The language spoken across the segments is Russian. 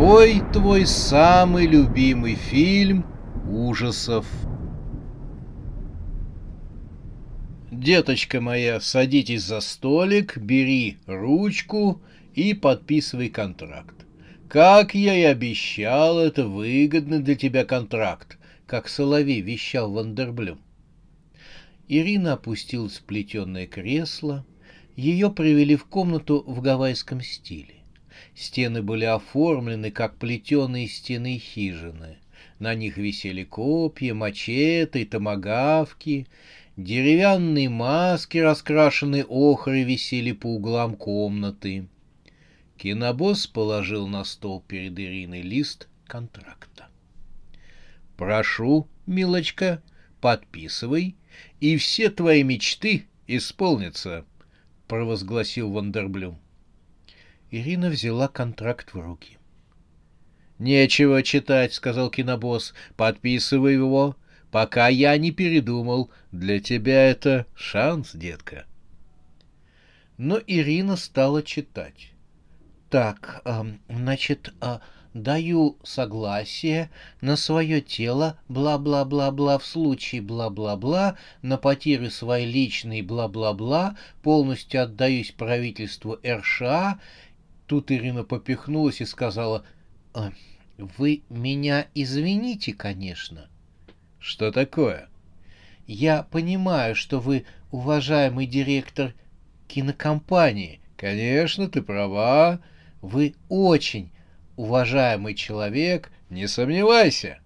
Какой твой самый любимый фильм ужасов? Деточка моя, садитесь за столик, бери ручку и подписывай контракт. Как я и обещал, это выгодный для тебя контракт, как Соловей вещал Вандерблюм. Ирина опустилась в плетеное кресло. Ее привели в комнату в гавайском стиле. Стены были оформлены, как плетеные стены хижины. На них висели копья, мачете, томагавки. Деревянные маски, раскрашенные охрой, висели по углам комнаты. Кинобосс положил на стол перед Ириной лист контракта. «Прошу, милочка, подписывай, и все твои мечты исполнятся», — провозгласил Вандерблюм. Ирина взяла контракт в руки. «Нечего читать», — сказал кинобосс. «Подписывай его, пока я не передумал. Для тебя это шанс, детка». Но Ирина стала читать. Так, э, значит, э, даю согласие на свое тело, бла-бла-бла-бла, в случае бла-бла-бла, на потерю своей личной, бла-бла-бла, полностью отдаюсь правительству РША. Тут Ирина попихнулась и сказала, э, вы меня извините, конечно. Что такое? Я понимаю, что вы уважаемый директор кинокомпании. Конечно, ты права. Вы очень уважаемый человек, не сомневайся.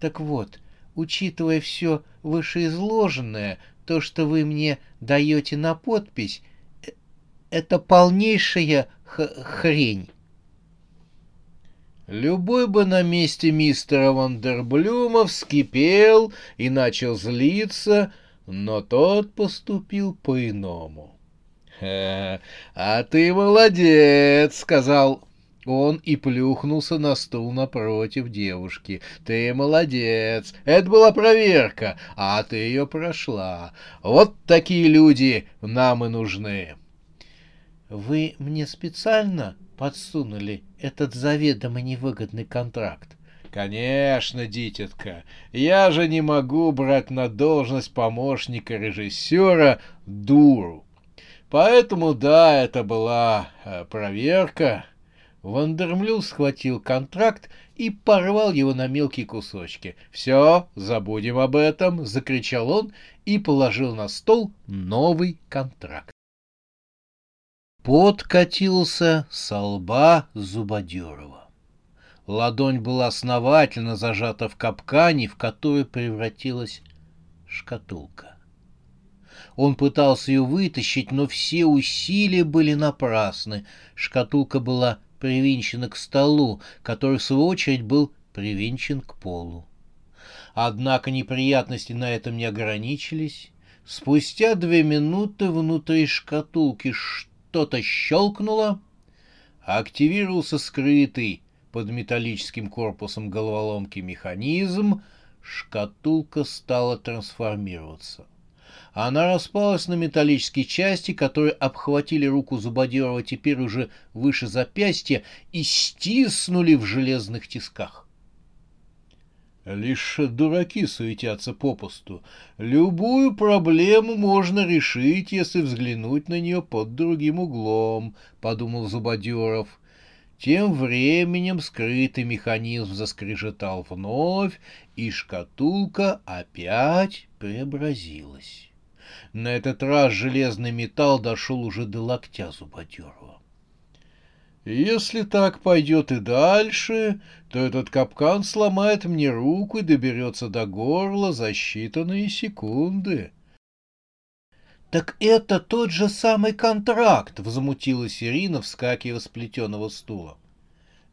Так вот, учитывая все вышеизложенное, то, что вы мне даете на подпись, э, это полнейшая хрень. Любой бы на месте мистера Вандерблюма вскипел и начал злиться, но тот поступил по-иному. «А ты молодец!» — сказал он и плюхнулся на стул напротив девушки. «Ты молодец! Это была проверка, а ты ее прошла. Вот такие люди нам и нужны!» «Вы мне специально подсунули этот заведомо невыгодный контракт?» Конечно, дитятка, я же не могу брать на должность помощника режиссера дуру. Поэтому, да, это была э, проверка. Вандермлю схватил контракт и порвал его на мелкие кусочки. «Все, забудем об этом!» — закричал он и положил на стол новый контракт. Пот катился со лба Зубодерова. Ладонь была основательно зажата в капкане, в который превратилась шкатулка. Он пытался ее вытащить, но все усилия были напрасны. Шкатулка была привинчена к столу, который, в свою очередь, был привинчен к полу. Однако неприятности на этом не ограничились. Спустя две минуты внутри шкатулки что-то щелкнуло, активировался скрытый под металлическим корпусом головоломки механизм, шкатулка стала трансформироваться — она распалась на металлические части, которые обхватили руку Зубодерова теперь уже выше запястья и стиснули в железных тисках. Лишь дураки суетятся попусту. Любую проблему можно решить, если взглянуть на нее под другим углом, — подумал Зубодеров. Тем временем скрытый механизм заскрежетал вновь, и шкатулка опять преобразилась. На этот раз железный металл дошел уже до локтя Зубодерова. Если так пойдет и дальше, то этот капкан сломает мне руку и доберется до горла за считанные секунды. — Так это тот же самый контракт! — возмутилась Ирина, вскакивая с плетеного стула.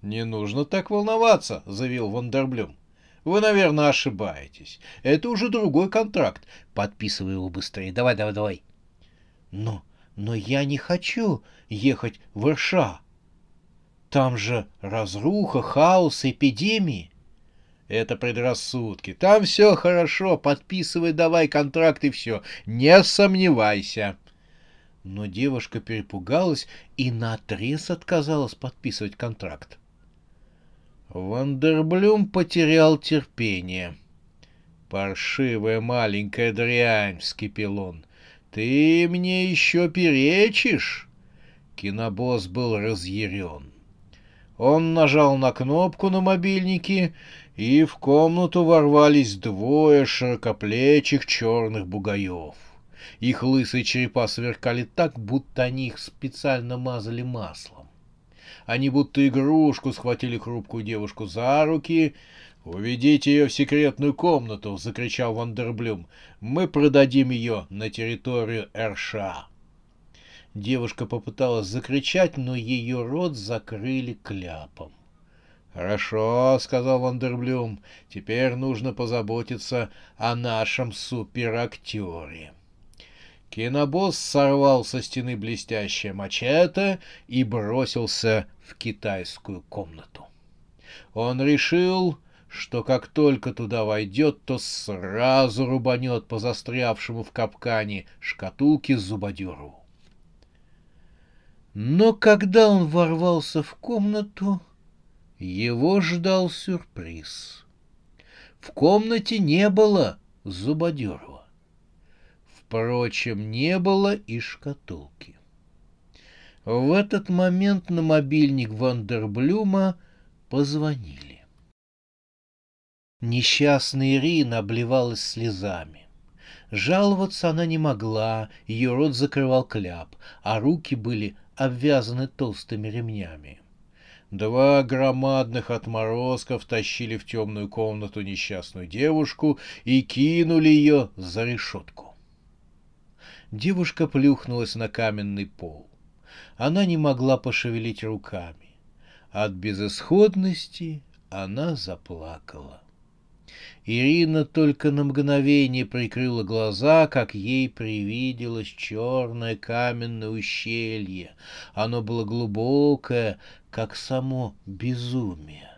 «Не нужно так волноваться», — заявил Вандерблюм. «Вы, наверное, ошибаетесь. Это уже другой контракт. Подписывай его быстрее. Давай, давай, давай». «Но, но я не хочу ехать в Ирша. Там же разруха, хаос, эпидемии». Это предрассудки. Там все хорошо. Подписывай давай контракт и все. Не сомневайся. Но девушка перепугалась и наотрез отказалась подписывать контракт. Вандерблюм потерял терпение. «Паршивая маленькая дрянь!» — вскипел он. «Ты мне еще перечишь?» Кинобосс был разъярен. Он нажал на кнопку на мобильнике, и в комнату ворвались двое широкоплечих черных бугаев. Их лысые черепа сверкали так, будто они их специально мазали маслом. Они будто игрушку схватили хрупкую девушку за руки. «Уведите ее в секретную комнату!» — закричал Вандерблюм. «Мы продадим ее на территорию РША!» Девушка попыталась закричать, но ее рот закрыли кляпом. «Хорошо», — сказал Вандерблюм, — «теперь нужно позаботиться о нашем суперактере». Кинобосс сорвал со стены блестящее мачете и бросился в китайскую комнату. Он решил, что как только туда войдет, то сразу рубанет по застрявшему в капкане шкатулке зубодеру. Но когда он ворвался в комнату, его ждал сюрприз. В комнате не было зубодеру. Впрочем, не было и шкатулки. В этот момент на мобильник Вандерблюма позвонили. Несчастная Ирина обливалась слезами. Жаловаться она не могла, ее рот закрывал кляп, а руки были обвязаны толстыми ремнями. Два громадных отморозков тащили в темную комнату несчастную девушку и кинули ее за решетку. Девушка плюхнулась на каменный пол. Она не могла пошевелить руками. От безысходности она заплакала. Ирина только на мгновение прикрыла глаза, как ей привиделось черное каменное ущелье. Оно было глубокое, как само безумие.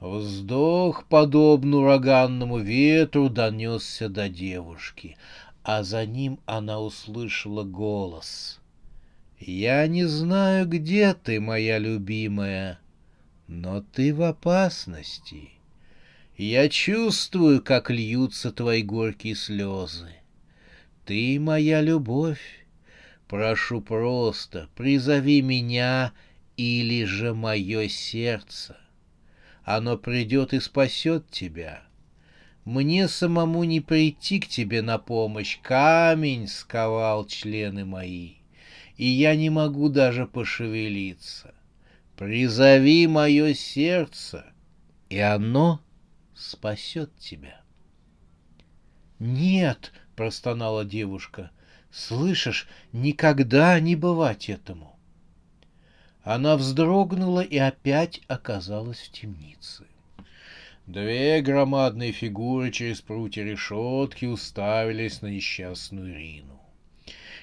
Вздох, подобно ураганному ветру, донесся до девушки, а за ним она услышала голос. Я не знаю, где ты, моя любимая, но ты в опасности. Я чувствую, как льются твои горькие слезы. Ты моя любовь. Прошу просто, призови меня или же мое сердце. Оно придет и спасет тебя. Мне самому не прийти к тебе на помощь. Камень сковал члены мои и я не могу даже пошевелиться. Призови мое сердце, и оно спасет тебя. «Нет!» — простонала девушка. «Слышишь, никогда не бывать этому!» Она вздрогнула и опять оказалась в темнице. Две громадные фигуры через прутья решетки уставились на несчастную Рину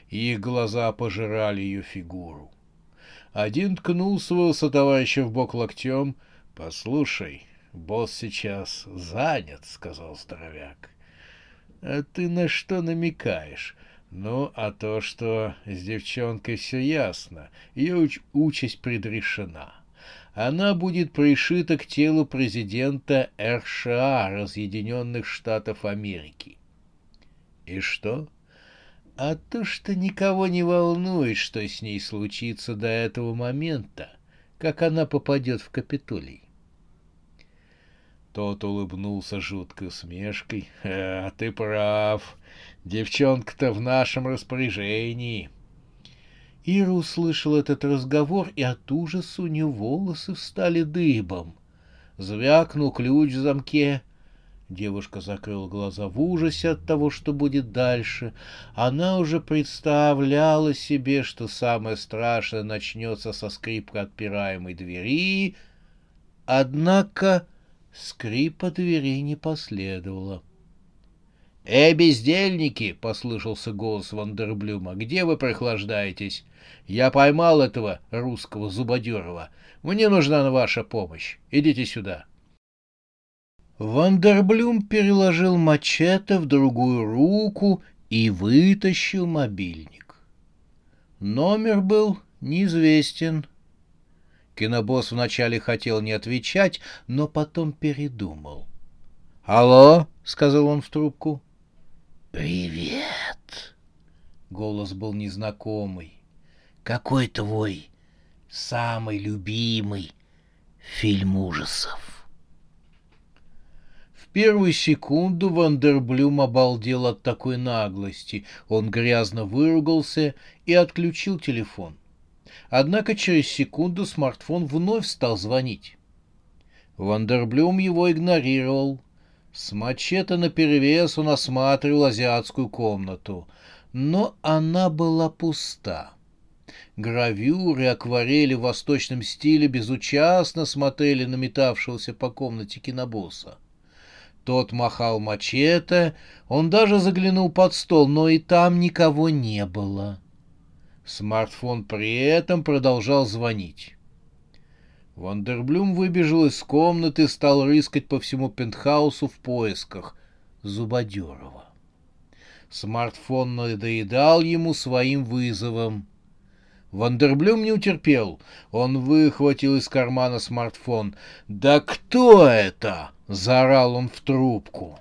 их глаза пожирали ее фигуру. Один ткнул своего сотоварища в бок локтем. «Послушай, босс сейчас занят», — сказал здоровяк. «А ты на что намекаешь?» «Ну, а то, что с девчонкой все ясно, ее уч- участь предрешена. Она будет пришита к телу президента РША, Разъединенных Штатов Америки». «И что?» а то, что никого не волнует, что с ней случится до этого момента, как она попадет в Капитолий. Тот улыбнулся жуткой усмешкой. «А, ты прав. Девчонка-то в нашем распоряжении». Ира услышал этот разговор, и от ужаса у нее волосы встали дыбом. Звякнул ключ в замке, Девушка закрыла глаза в ужасе от того, что будет дальше. Она уже представляла себе, что самое страшное начнется со скрипка отпираемой двери, Однако скрипа двери не последовало. «Эй, бездельники!» — послышался голос Вандерблюма. «Где вы прохлаждаетесь? Я поймал этого русского зубодерова. Мне нужна ваша помощь. Идите сюда». Вандерблюм переложил мачете в другую руку и вытащил мобильник. Номер был неизвестен. Кинобосс вначале хотел не отвечать, но потом передумал. «Алло?» — сказал он в трубку. «Привет!» Голос был незнакомый. «Какой твой самый любимый фильм ужасов?» В первую секунду Вандерблюм обалдел от такой наглости. Он грязно выругался и отключил телефон. Однако через секунду смартфон вновь стал звонить. Вандерблюм его игнорировал. С мачете наперевес он осматривал азиатскую комнату, но она была пуста. Гравюры акварели в восточном стиле безучастно смотрели на метавшегося по комнате кинобосса. Тот махал мачете, он даже заглянул под стол, но и там никого не было. Смартфон при этом продолжал звонить. Вандерблюм выбежал из комнаты и стал рыскать по всему пентхаусу в поисках Зубодерова. Смартфон надоедал ему своим вызовом. Вандерблюм не утерпел. Он выхватил из кармана смартфон. «Да кто это?» — заорал он в трубку.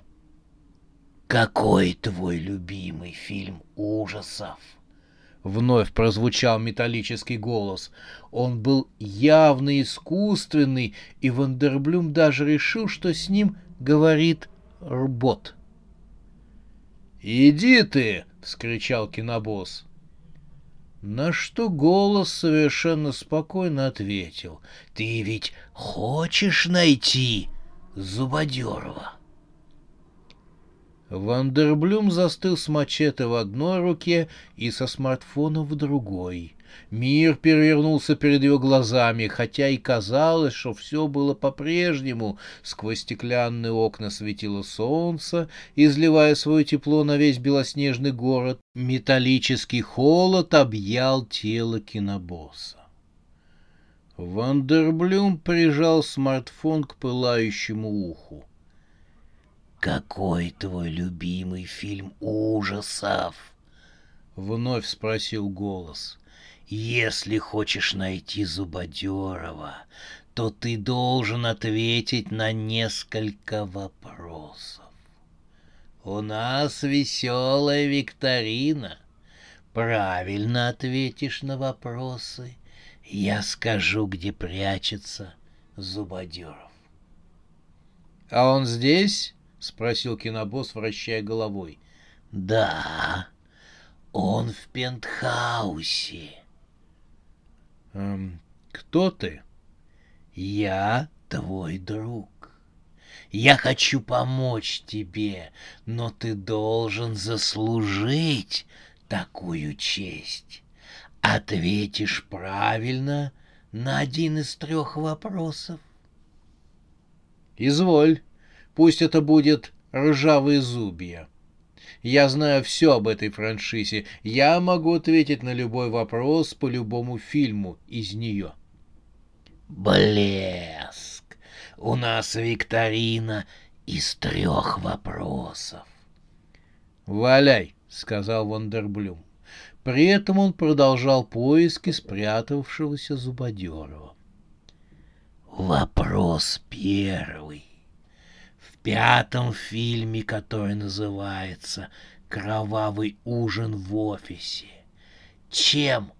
«Какой твой любимый фильм ужасов?» Вновь прозвучал металлический голос. Он был явно искусственный, и Вандерблюм даже решил, что с ним говорит робот. «Иди ты!» — вскричал кинобосс. На что голос совершенно спокойно ответил. «Ты ведь хочешь найти Зубодерова?» Вандерблюм застыл с мачете в одной руке и со смартфоном в другой. Мир перевернулся перед его глазами, хотя и казалось, что все было по-прежнему. Сквозь стеклянные окна светило солнце, изливая свое тепло на весь белоснежный город. Металлический холод объял тело кинобосса. Вандерблюм прижал смартфон к пылающему уху. «Какой твой любимый фильм ужасов?» — вновь спросил голос. «Если хочешь найти Зубодерова, то ты должен ответить на несколько вопросов. У нас веселая викторина. Правильно ответишь на вопросы, я скажу, где прячется Зубодеров». «А он здесь?» — спросил кинобосс, вращая головой. «Да, он в пентхаусе». «Эм, кто ты?» «Я твой друг. Я хочу помочь тебе, но ты должен заслужить такую честь. Ответишь правильно на один из трех вопросов». «Изволь». Пусть это будет «Ржавые зубья». Я знаю все об этой франшизе. Я могу ответить на любой вопрос по любому фильму из нее. Блеск! У нас викторина из трех вопросов. «Валяй!» — сказал Вандерблюм. При этом он продолжал поиски спрятавшегося Зубодерова. Вопрос первый пятом фильме, который называется «Кровавый ужин в офисе». Чем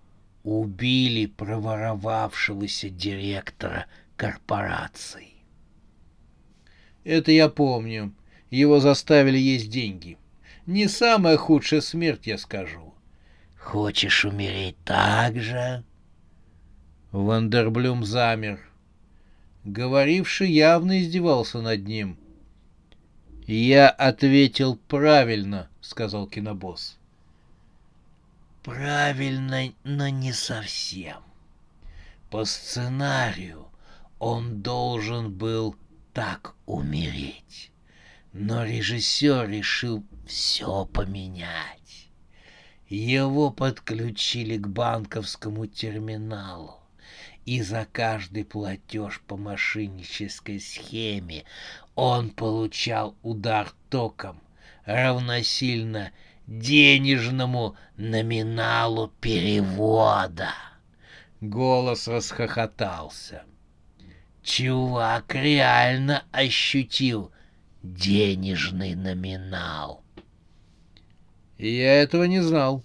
убили проворовавшегося директора корпорации? Это я помню. Его заставили есть деньги. Не самая худшая смерть, я скажу. Хочешь умереть так же? Вандерблюм замер. Говоривший явно издевался над ним — «Я ответил правильно», — сказал кинобосс. «Правильно, но не совсем. По сценарию Он должен был так умереть. Но режиссер решил все поменять. Его подключили к банковскому терминалу. И за каждый платеж по мошеннической схеме он получал удар током, равносильно денежному номиналу перевода. Голос расхохотался. Чувак реально ощутил денежный номинал. Я этого не знал.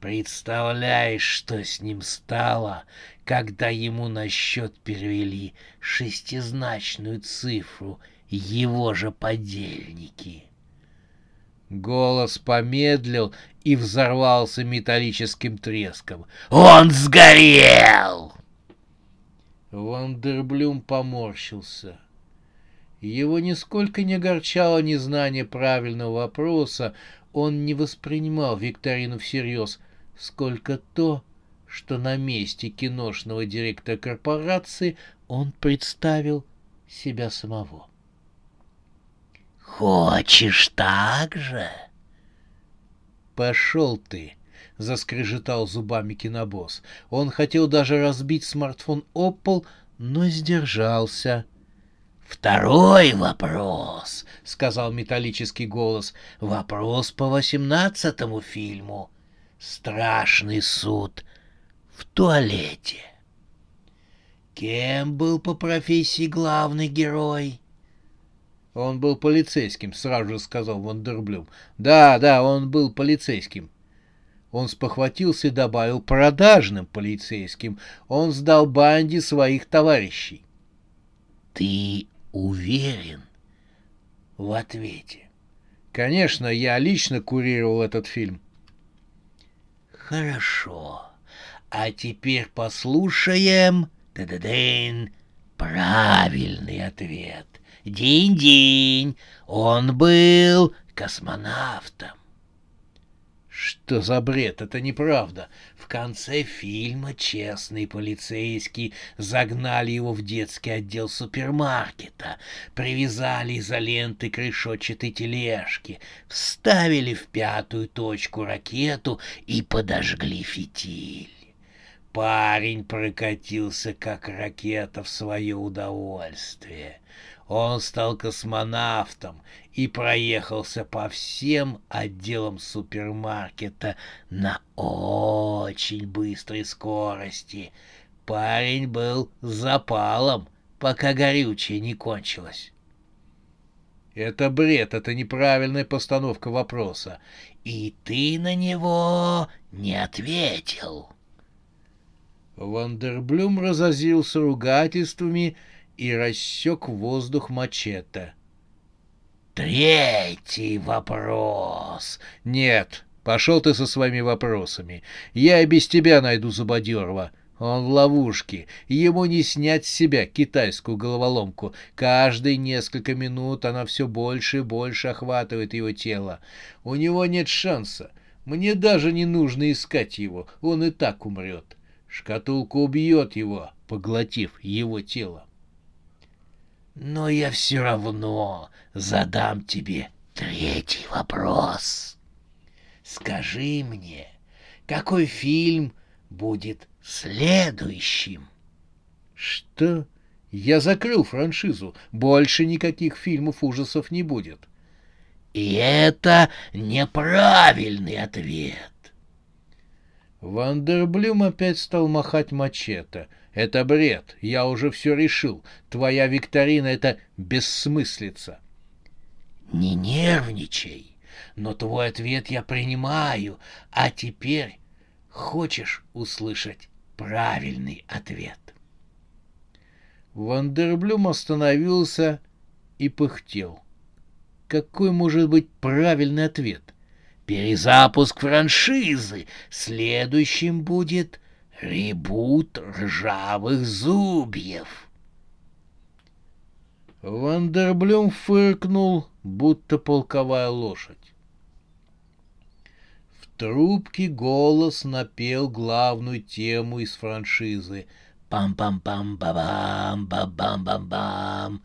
Представляешь, что с ним стало, когда ему на счет перевели шестизначную цифру его же подельники. Голос помедлил и взорвался металлическим треском. «Он сгорел!» Вандерблюм поморщился. Его нисколько не огорчало незнание правильного вопроса, он не воспринимал викторину всерьез, сколько то, что на месте киношного директора корпорации он представил себя самого. «Хочешь так же?» «Пошел ты!» — заскрежетал зубами кинобосс. Он хотел даже разбить смартфон об пол, но сдержался. «Второй вопрос», — сказал металлический голос. «Вопрос по восемнадцатому фильму. Страшный суд в туалете». Кем был по профессии главный герой? Он был полицейским, сразу же сказал Вандерблюм. Да, да, он был полицейским. Он спохватился и добавил продажным полицейским. Он сдал банде своих товарищей. Ты уверен в ответе? Конечно, я лично курировал этот фильм. Хорошо. А теперь послушаем... Та-да-дын. Правильный ответ. День-день, он был космонавтом. Что за бред? Это неправда. В конце фильма честный полицейский загнали его в детский отдел супермаркета, привязали изоленты к решетчатой тележке, вставили в пятую точку ракету и подожгли фитиль. Парень прокатился, как ракета, в свое удовольствие. Он стал космонавтом и проехался по всем отделам супермаркета на очень быстрой скорости. Парень был запалом, пока горючее не кончилось. Это бред, это неправильная постановка вопроса. И ты на него не ответил. Вандерблюм разозился ругательствами и рассек воздух мачете. Третий вопрос. Нет, пошел ты со своими вопросами. Я и без тебя найду Зубодерова. Он в ловушке. Ему не снять с себя китайскую головоломку. Каждые несколько минут она все больше и больше охватывает его тело. У него нет шанса. Мне даже не нужно искать его. Он и так умрет. Шкатулка убьет его, поглотив его тело. Но я все равно задам тебе третий вопрос. Скажи мне, какой фильм будет следующим? Что? Я закрыл франшизу. Больше никаких фильмов ужасов не будет. И это неправильный ответ. Вандерблюм опять стал махать мачете. Это бред. Я уже все решил. Твоя викторина — это бессмыслица. Не нервничай. Но твой ответ я принимаю. А теперь хочешь услышать правильный ответ? Вандерблюм остановился и пыхтел. Какой может быть правильный ответ? Перезапуск франшизы. Следующим будет ребут ржавых зубьев. Вандерблюм фыркнул, будто полковая лошадь. В трубке голос напел главную тему из франшизы Пам-пам-пам-ба-бам-ба-бам-бам-бам.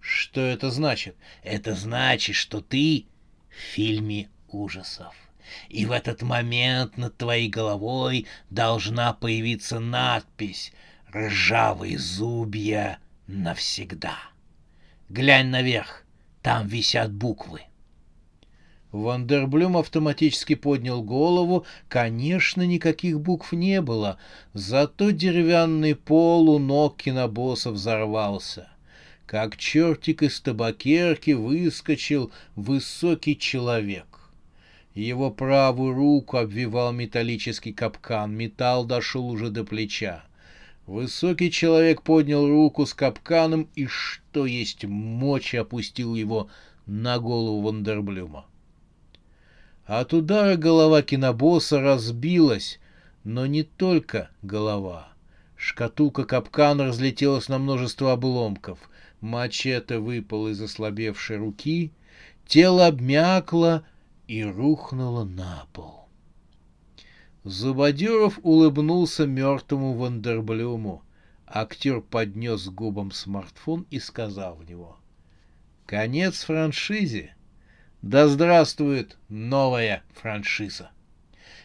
Что это значит? Это значит, что ты в фильме ужасов. И в этот момент над твоей головой должна появиться надпись «Ржавые зубья навсегда». Глянь наверх, там висят буквы. Вандерблюм автоматически поднял голову. Конечно, никаких букв не было, зато деревянный пол у ног кинобосса взорвался. Как чертик из табакерки выскочил высокий человек. Его правую руку обвивал металлический капкан, металл дошел уже до плеча. Высокий человек поднял руку с капканом и, что есть мочи, опустил его на голову Вандерблюма. От удара голова кинобосса разбилась, но не только голова. Шкатулка капкана разлетелась на множество обломков. Мачете выпал из ослабевшей руки, тело обмякло и рухнуло на пол. Зубодеров улыбнулся мертвому Вандерблюму. Актер поднес к губам смартфон и сказал в него. «Конец франшизе. Да здравствует новая франшиза!»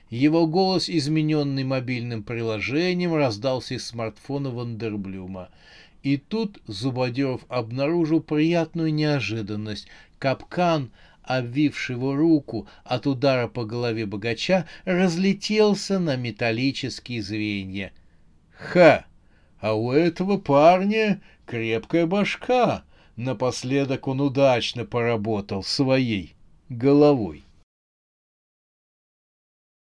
Его голос, измененный мобильным приложением, раздался из смартфона Вандерблюма. И тут Зубодеров обнаружил приятную неожиданность. Капкан — обвивший его руку от удара по голове богача, разлетелся на металлические звенья. «Ха! А у этого парня крепкая башка!» Напоследок он удачно поработал своей головой.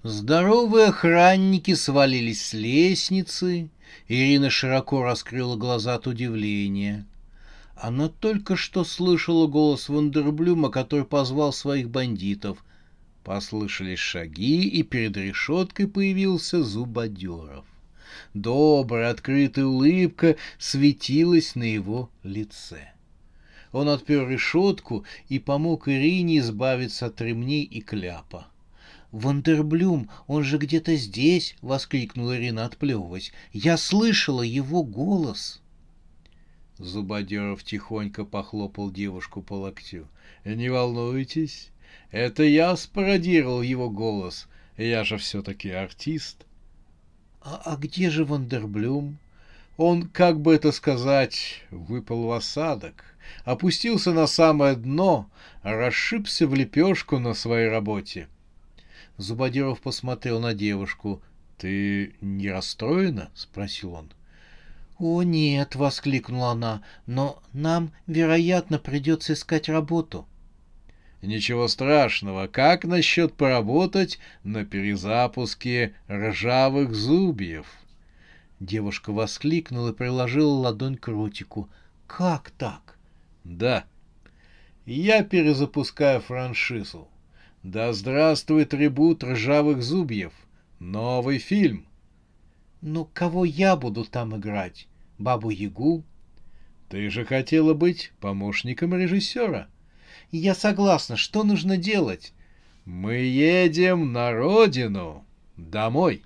Здоровые охранники свалились с лестницы. Ирина широко раскрыла глаза от удивления. Она только что слышала голос Вандерблюма, который позвал своих бандитов. Послышались шаги, и перед решеткой появился Зубодеров. Добрая, открытая улыбка светилась на его лице. Он отпер решетку и помог Ирине избавиться от ремней и кляпа. «Вандерблюм, он же где-то здесь!» — воскликнула Ирина, отплевываясь. «Я слышала его голос!» Зубодеров тихонько похлопал девушку по локтю. «Не волнуйтесь, это я спародировал его голос. Я же все-таки артист». «А, «А где же Вандерблюм?» Он, как бы это сказать, выпал в осадок, опустился на самое дно, расшибся в лепешку на своей работе. Зубодеров посмотрел на девушку. «Ты не расстроена?» — спросил он. «О, нет!» — воскликнула она. «Но нам, вероятно, придется искать работу». «Ничего страшного. Как насчет поработать на перезапуске ржавых зубьев?» Девушка воскликнула и приложила ладонь к ротику. «Как так?» «Да. Я перезапускаю франшизу. Да здравствует ребут ржавых зубьев. Новый фильм. Ну, кого я буду там играть? Бабу-Ягу? Ты же хотела быть помощником режиссера. Я согласна. Что нужно делать? Мы едем на родину. Домой.